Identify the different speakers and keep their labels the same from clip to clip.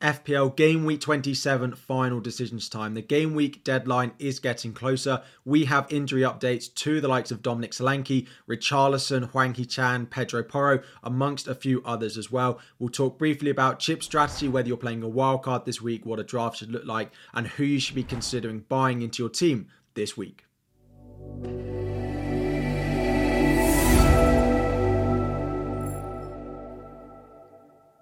Speaker 1: FPL Game Week 27 final decisions time. The game week deadline is getting closer. We have injury updates to the likes of Dominic Solanke, Richarlison, Hwang Hee-chan, Pedro Porro, amongst a few others as well. We'll talk briefly about chip strategy, whether you're playing a wild card this week, what a draft should look like, and who you should be considering buying into your team this week.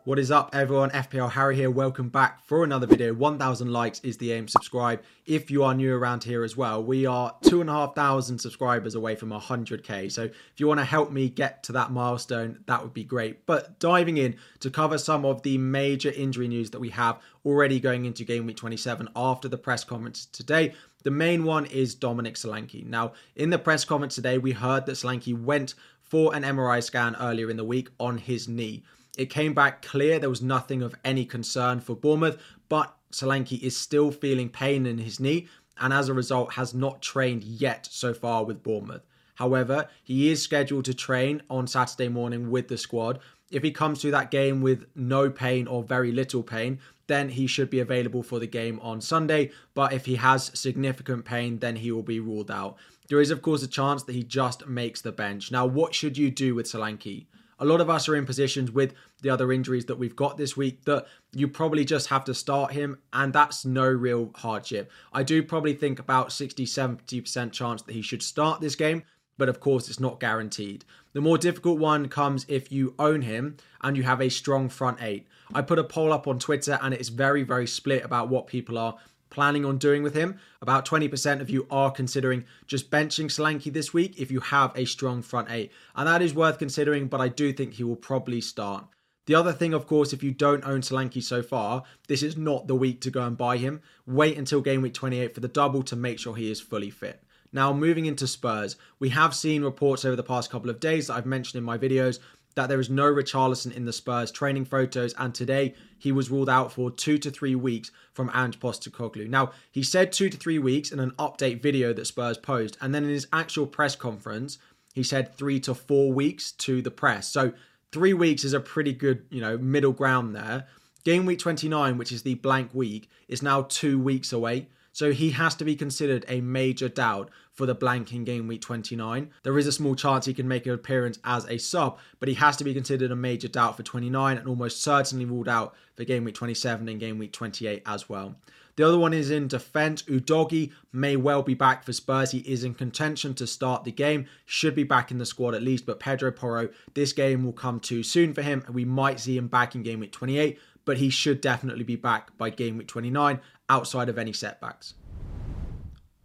Speaker 1: What is up, everyone? FPL Harry here. Welcome back for another video. 1,000 likes is the aim. Subscribe if you are new around here as well. We are 2,500 subscribers away from 100k. So if you want to help me get to that milestone, that would be great. But diving in to cover some of the major injury news that we have already going into game week 27 after the press conference today. The main one is Dominic Solanke. Now, in the press conference today, we heard that Solanke went for an MRI scan earlier in the week on his knee. It came back clear there was nothing of any concern for Bournemouth, but Solanke is still feeling pain in his knee and as a result has not trained yet so far with Bournemouth. However, he is scheduled to train on Saturday morning with the squad. If he comes to that game with no pain or very little pain, then he should be available for the game on Sunday. But if he has significant pain, then he will be ruled out. There is, of course, a chance that he just makes the bench. Now, what should you do with Solanke? A lot of us are in positions with the other injuries that we've got this week that you probably just have to start him, and that's no real hardship. I do probably think about 60 70% chance that he should start this game, but of course, it's not guaranteed. The more difficult one comes if you own him and you have a strong front eight. I put a poll up on Twitter and it's very, very split about what people are planning on doing with him. About 20% of you are considering just benching Solanke this week if you have a strong front eight. And that is worth considering, but I do think he will probably start. The other thing, of course, if you don't own Solanke so far, this is not the week to go and buy him. Wait until game week 28 for the double to make sure he is fully fit. Now, moving into Spurs, we have seen reports over the past couple of days that I've mentioned in my videos that there is no Richarlison in the Spurs training photos, and today he was ruled out for two to three weeks from Ange Postecoglou. Now, he said two to three weeks in an update video that Spurs posed, and then in his actual press conference, he said three to four weeks to the press. So three weeks is a pretty good, you know, middle ground there. Game week 29, which is the blank week, is now two weeks away. So he has to be considered a major doubt for the blank in game week 29. There is a small chance he can make an appearance as a sub, but he has to be considered a major doubt for 29 and almost certainly ruled out for game week 27 and game week 28 as well. The other one is in defence. Udogie may well be back for Spurs. He is in contention to start the game. Should be back in the squad at least. But Pedro Porro, this game will come too soon for him. We might see him back in game week 28 but he should definitely be back by game week 29 outside of any setbacks.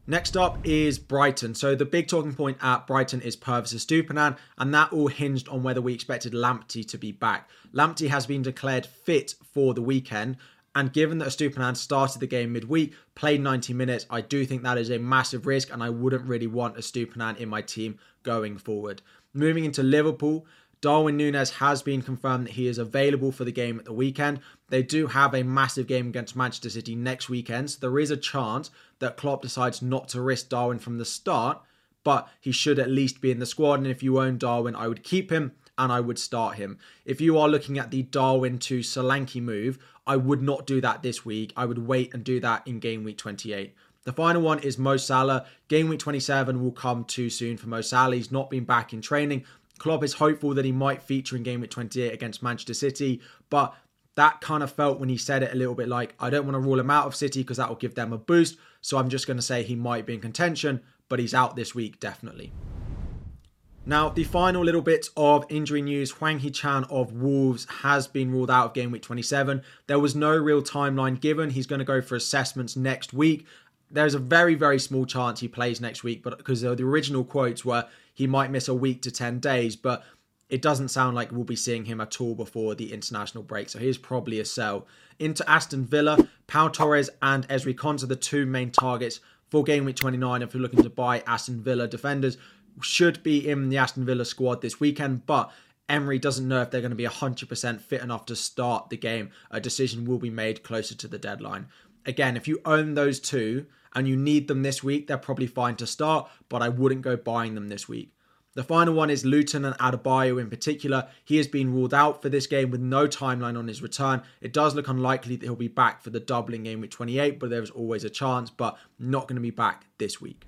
Speaker 1: Next up is Brighton. So the big talking point at Brighton is Pervis Estupiñán, and that all hinged on whether we expected Lamptey to be back. Lamptey has been declared fit for the weekend, and given that Estupiñán started the game midweek, played 90 minutes, I do think that is a massive risk, and I wouldn't really want Estupiñán in my team going forward. Moving into Liverpool, Darwin Nunez has been confirmed that he is available for the game at the weekend. They do have a massive game against Manchester City next weekend, so there is a chance that Klopp decides not to risk Darwin from the start, but he should at least be in the squad. And if you own Darwin, I would keep him and I would start him. If you are looking at the Darwin to Solanke move, I would not do that this week. I would wait and do that in game week 28. The final one is Mo Salah. Game week 27 will come too soon for Mo Salah. He's not been back in training. Klopp is hopeful that he might feature in game week 28 against Manchester City, but that kind of felt when he said it a little bit like, I don't want to rule him out of City because that will give them a boost. So I'm just going to say he might be in contention, but he's out this week, definitely. Now, the final little bit of injury news Hwang Hee-chan of Wolves has been ruled out of game week 27. There was no real timeline given. He's going to go for assessments next week. There's a very, very small chance he plays next week, but because the original quotes were he might miss a week to 10 days, but it doesn't sound like we'll be seeing him at all before the international break. So he's probably a sell. Into Aston Villa, Pau Torres and Ezri Konsa are the two main targets for game week 29 if you're looking to buy Aston Villa defenders. Should be in the Aston Villa squad this weekend, but Emery doesn't know if they're going to be 100% fit enough to start the game. A decision will be made closer to the deadline. Again, if you own those two and you need them this week, they're probably fine to start, but I wouldn't go buying them this week. The final one is Luton and Adebayo in particular. He has been ruled out for this game with no timeline on his return. It does look unlikely that he'll be back for the doubling game week 28, but there's always a chance, but not going to be back this week.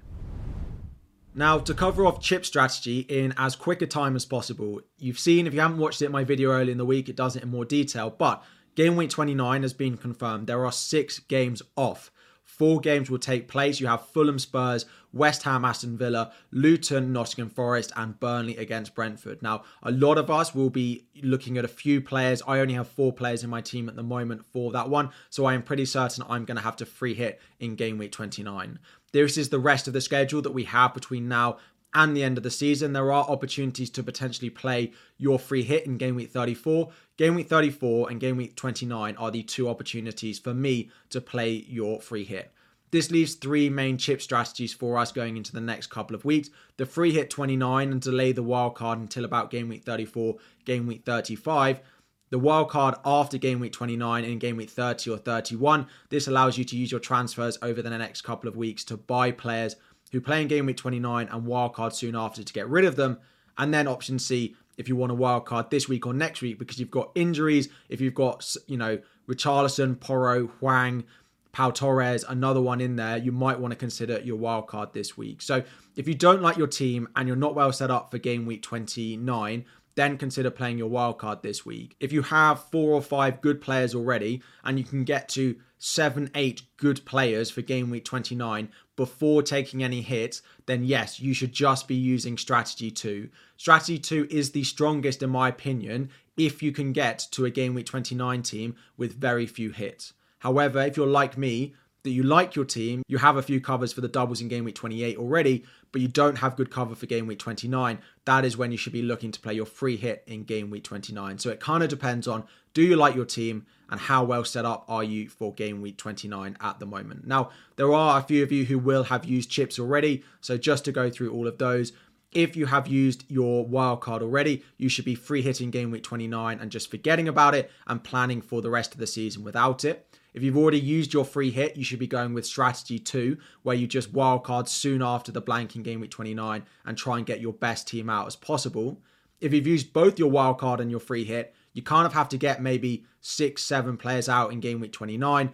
Speaker 1: Now, to cover off chip strategy in as quick a time as possible, you've seen, if you haven't watched it my video earlier in the week, it does it in more detail, but game week 29 has been confirmed. There are six games off. Four games will take place. You have Fulham Spurs, West Ham Aston Villa, Luton Nottingham Forest, and Burnley against Brentford. Now, a lot of us will be looking at a few players. I only have four players in my team at the moment for that one, so I am pretty certain I'm going to have to free hit in game week 29. This is the rest of the schedule that we have between now and the end of the season. There are opportunities to potentially play your free hit in game week 34. Game week 34 and game week 29 are the two opportunities for me to play your free hit. This leaves three main chip strategies for us going into the next couple of weeks. The free hit 29 and delay the wild card until about game week 34, game week 35. The wild card after game week 29 in game week 30 or 31. This allows you to use your transfers over the next couple of weeks to buy players who play in game week 29 and wildcard soon after to get rid of them. And then option C, if you want a wildcard this week or next week because you've got injuries, if you've got, you know, Richarlison, Porro, Hwang, Pau Torres, another one in there, you might want to consider your wildcard this week. So if you don't like your team and you're not well set up for game week 29, then consider playing your wildcard this week. If you have four or five good players already and you can get to seven, eight good players for game week 29 before taking any hits, then yes, you should just be using strategy two. Strategy two is the strongest, in my opinion, if you can get to a game week 29 team with very few hits. However, if you're like me, that you like your team, you have a few covers for the doubles in game week 28 already, but you don't have good cover for game week 29, that is when you should be looking to play your free hit in game week 29. So it kind of depends on do you like your team and how well set up are you for game week 29 at the moment. Now, there are a few of you who will have used chips already, so just to go through all of those, if you have used your wild card already, you should be free hitting game week 29 and just forgetting about it and planning for the rest of the season without it. If you've already used your free hit, you should be going with strategy two, where you just wildcard soon after the blank in game week 29 and try and get your best team out as possible. If you've used both your wildcard and your free hit, you kind of have to get maybe six, seven players out in game week 29,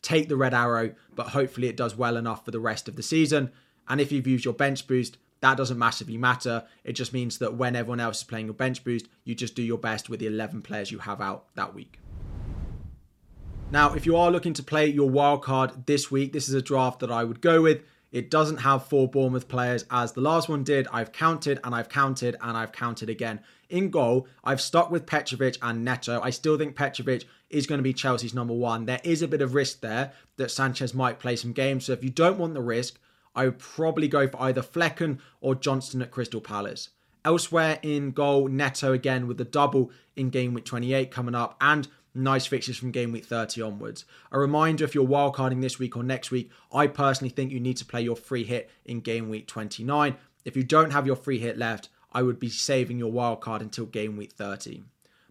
Speaker 1: take the red arrow, but hopefully it does well enough for the rest of the season. And if you've used your bench boost, that doesn't massively matter. It just means that when everyone else is playing your bench boost, you just do your best with the 11 players you have out that week. Now, if you are looking to play your wild card this week, this is a draft that I would go with. It doesn't have four Bournemouth players as the last one did. I've counted and I've counted and I've counted again. In goal, I've stuck with Petrovic and Neto. I still think Petrovic is going to be Chelsea's number one. There is a bit of risk there that Sanchez might play some games. So if you don't want the risk, I would probably go for either Flekken or Johnstone at Crystal Palace. Elsewhere in goal, Neto again with the double in game week 28 coming up and nice fixtures from game week 30 onwards. A reminder if you're wildcarding this week or next week, I personally think you need to play your free hit in game week 29. If you don't have your free hit left, I would be saving your wildcard until game week 30.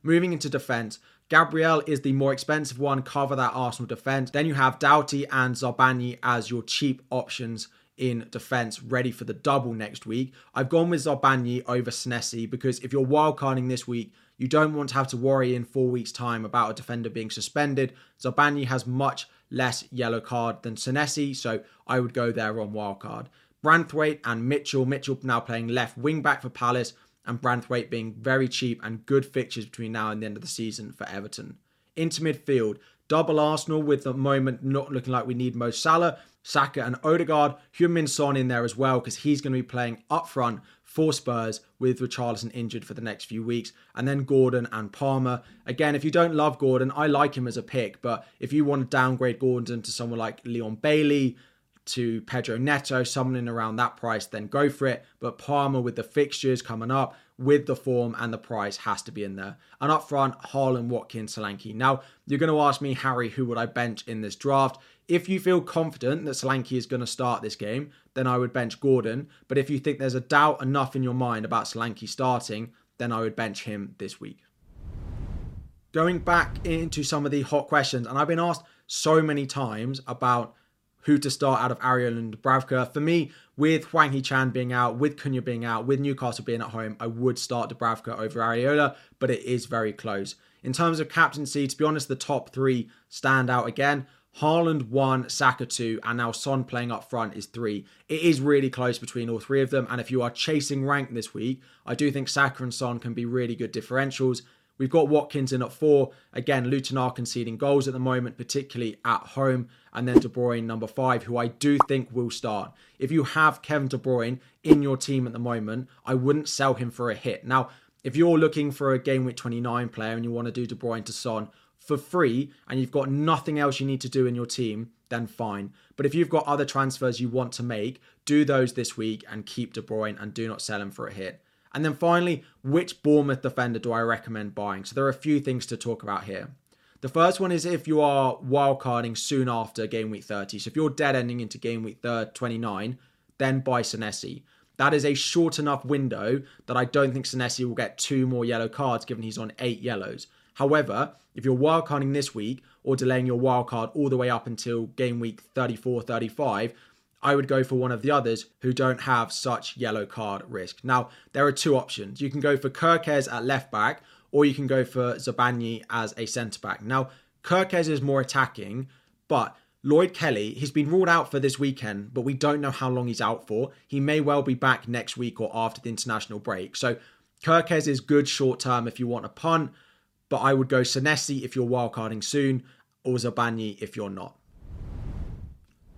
Speaker 1: Moving into defence, Gabriel is the more expensive one, cover that Arsenal defence. Then you have Doughty and Zabarnyi as your cheap options in defence ready for the double next week. I've gone with Zabarnyi over Senesi because if you're wildcarding this week, you don't want to have to worry in four weeks' time about a defender being suspended. Zabarnyi has much less yellow card than Senesi, so I would go there on wildcard. Branthwaite and Mitchell. Mitchell now playing left wing back for Palace, and Branthwaite being very cheap and good fixtures between now and the end of the season for Everton. Into midfield, double Arsenal with the moment not looking like we need Mo Salah, Saka and Odegaard. Heung-min Son in there as well because he's going to be playing up front for Spurs with Richarlison injured for the next few weeks. And then Gordon and Palmer. Again, if you don't love Gordon, I like him as a pick. But if you want to downgrade Gordon to someone like Leon Bailey, to Pedro Neto, someone in around that price, then go for it. But Palmer with the fixtures coming up, with the form and the price has to be in there. And up front, Haaland, Watkins, Solanke. Now, you're going to ask me, Harry, who would I bench in this draft? If you feel confident that Solanke is going to start this game, then I would bench Gordon. But if you think there's a doubt enough in your mind about Solanke starting, then I would bench him this week. Going back into some of the hot questions, and I've been asked so many times about who to start out of Areola and Dubravka. For me, with Hwang Hee-chan being out, with Cunha being out, with Newcastle being at home, I would start Dubravka over Areola, but it is very close. In terms of captaincy, to be honest, the top three stand out again. Haaland one, Saka two, and now Son playing up front is three. It is really close between all three of them. And if you are chasing rank this week, I do think Saka and Son can be really good differentials. We've got Watkins in at four. Again, Luton are conceding goals at the moment, particularly at home. And then De Bruyne, number five, who I do think will start. If you have Kevin De Bruyne in your team at the moment, I wouldn't sell him for a hit. Now, if you're looking for a game week 29 player and you want to do De Bruyne to Son for free and you've got nothing else you need to do in your team, then fine. But if you've got other transfers you want to make, do those this week and keep De Bruyne and do not sell him for a hit. And then finally, which Bournemouth defender do I recommend buying? So there are a few things to talk about here. The first one is if you are wildcarding soon after game week 30. So if you're dead ending into game week 29, then buy Senesi. That is a short enough window that I don't think Senesi will get two more yellow cards given he's on eight yellows. However, if you're wildcarding this week or delaying your wildcard all the way up until game week 34 35, I would go for one of the others who don't have such yellow card risk. Now, there are two options. You can go for Kerkez at left back, or you can go for Zabarnyi as a centre back. Now, Kerkez is more attacking, but Lloyd Kelly, he's been ruled out for this weekend, but we don't know how long he's out for. He may well be back next week or after the international break. So, Kerkez is good short term if you want a punt, but I would go Senesi if you're wildcarding soon, or Zabarnyi if you're not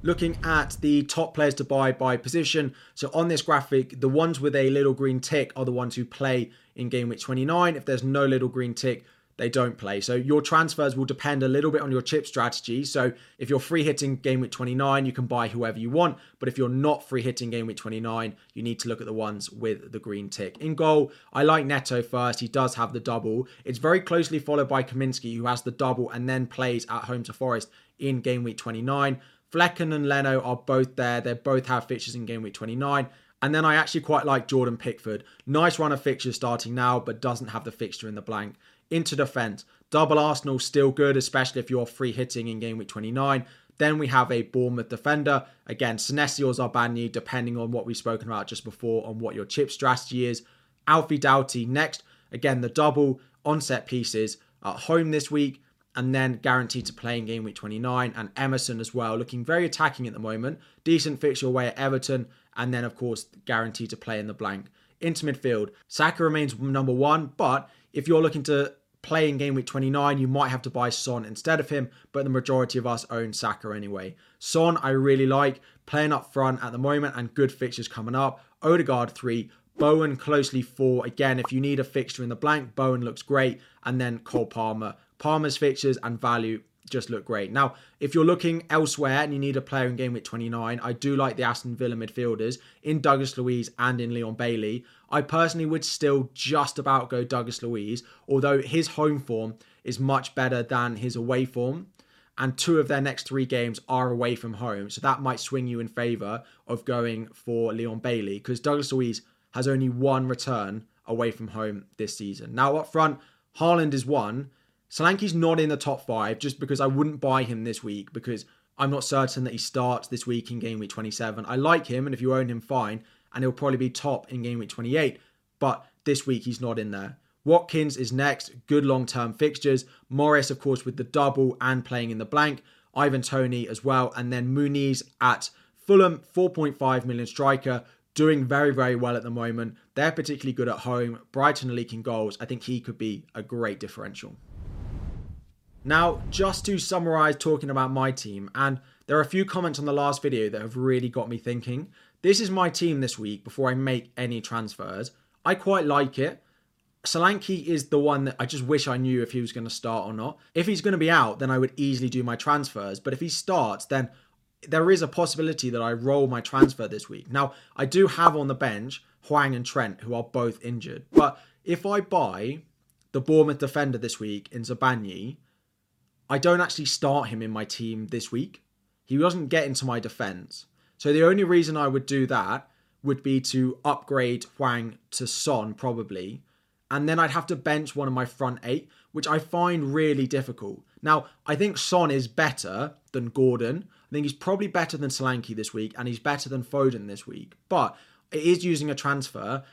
Speaker 1: looking at the top players to buy by position. So on this graphic, the ones with a little green tick are the ones who play in game week 29. If there's no little green tick, they don't play. So your transfers will depend a little bit on your chip strategy. So if you're free hitting game week 29, you can buy whoever you want. But if you're not free hitting game week 29, you need to look at the ones with the green tick. In goal, I like Neto first. He does have the double. It's very closely followed by Kaminski, who has the double and then plays at home to Forest in game week 29. Flekken and Leno are both there. They both have fixtures in game week 29. And then I actually quite like Jordan Pickford. Nice run of fixtures starting now, but doesn't have the fixture in the blank. Into defence. Double Arsenal still good, especially if you're free hitting in game week 29. Then we have a Bournemouth defender. Again, Senesi or Zabarnyi, depending on what we've spoken about just before, on what your chip strategy is. Alfie Doughty next. Again, the double onset pieces. At home this week, and then guaranteed to play in game week 29. And Emerson as well, looking very attacking at the moment. Decent fixture away at Everton, and then, of course, guaranteed to play in the blank. Into midfield, Saka remains number one, but if you're looking to play in game week 29, you might have to buy Son instead of him, but the majority of us own Saka anyway. Son, I really like, playing up front at the moment and good fixtures coming up. Odegaard 3, Bowen closely 4. Again, if you need a fixture in the blank, Bowen looks great. And then Cole Palmer Palmer's fixtures and value just look great. Now, if you're looking elsewhere and you need a player in game week 29, I do like the Aston Villa midfielders in Douglas Luiz and in Leon Bailey. I personally would still just about go Douglas Luiz, although his home form is much better than his away form. And two of their next three games are away from home. So that might swing you in favour of going for Leon Bailey because Douglas Luiz has only one return away from home this season. Now, up front, Haaland is one Solanke's not in the top five just because I wouldn't buy him this week because I'm not certain that he starts this week in game week 27. I like him, and if you own him, fine, and he'll probably be top in game week 28. But this week he's not in there. Watkins is next, good long term fixtures. Morris, of course, with the double and playing in the blank. Ivan Toney as well, and then Muniz at Fulham, 4.5 million striker, doing very, very well at the moment. They're particularly good at home. Brighton leaking goals. I think he could be a great differential. Now, just to summarize talking about my team, and there are a few comments on the last video that have really got me thinking. This is my team this week before I make any transfers. I quite like it. Solanke is the one that I just wish I knew if he was going to start or not. If he's going to be out, then I would easily do my transfers. But if he starts, then there is a possibility that I roll my transfer this week. Now, I do have on the bench Hwang and Trent, who are both injured. But if I buy the Bournemouth defender this week in Zabarnyi, I don't actually start him in my team this week. He doesn't get into my defense. So the only reason I would do that would be to upgrade Hwang to Son, probably. And then I'd have to bench one of my front eight, which I find really difficult. Now, I think Son is better than Gordon. I think he's probably better than Solanke this week, and he's better than Foden this week. But it is using a transfer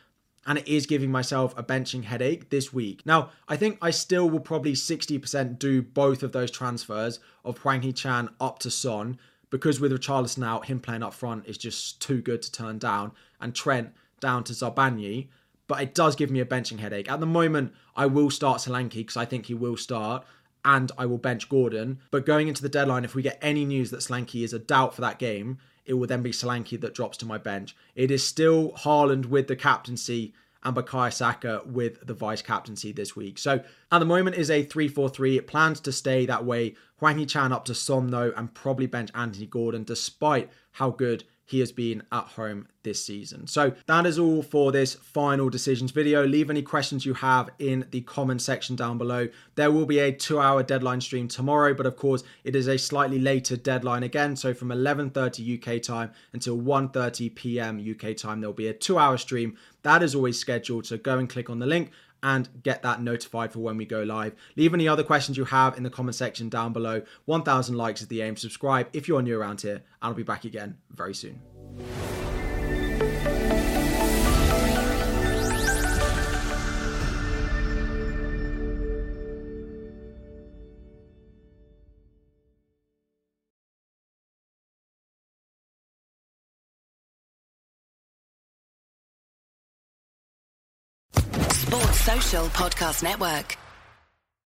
Speaker 1: and it is giving myself a benching headache this week. Now, I think I still will probably 60% do both of those transfers of Hwang Hee-chan up to Son because with Richarlison out, him playing up front is just too good to turn down, and Trent down to Zabarnyi. But it does give me a benching headache. At the moment, I will start Solanke because I think he will start, and I will bench Gordon. But going into the deadline, if we get any news that Solanke is a doubt for that game, it will then be Solanke that drops to my bench. It is still Haaland with the captaincy and Bukayo Saka with the vice captaincy this week. So at the moment is a 3-4-3. It plans to stay that way. Hwang Hee-chan up to Son though and probably bench Anthony Gordon despite how good he has been at home this season. So that is all for this final decisions video. Leave any questions you have in the comment section down below. There will be a two hour deadline stream tomorrow, but of course it is a slightly later deadline again. So from 11.30 UK time until 1.30 PM UK time, there'll be a two hour stream. That is always scheduled. So go and click on the link and get that notified for when we go live. Leave any other questions you have in the comment section down below. 1,000 likes is the aim. Subscribe if you're new around here, and I'll be back again very soon.
Speaker 2: Podcast Network.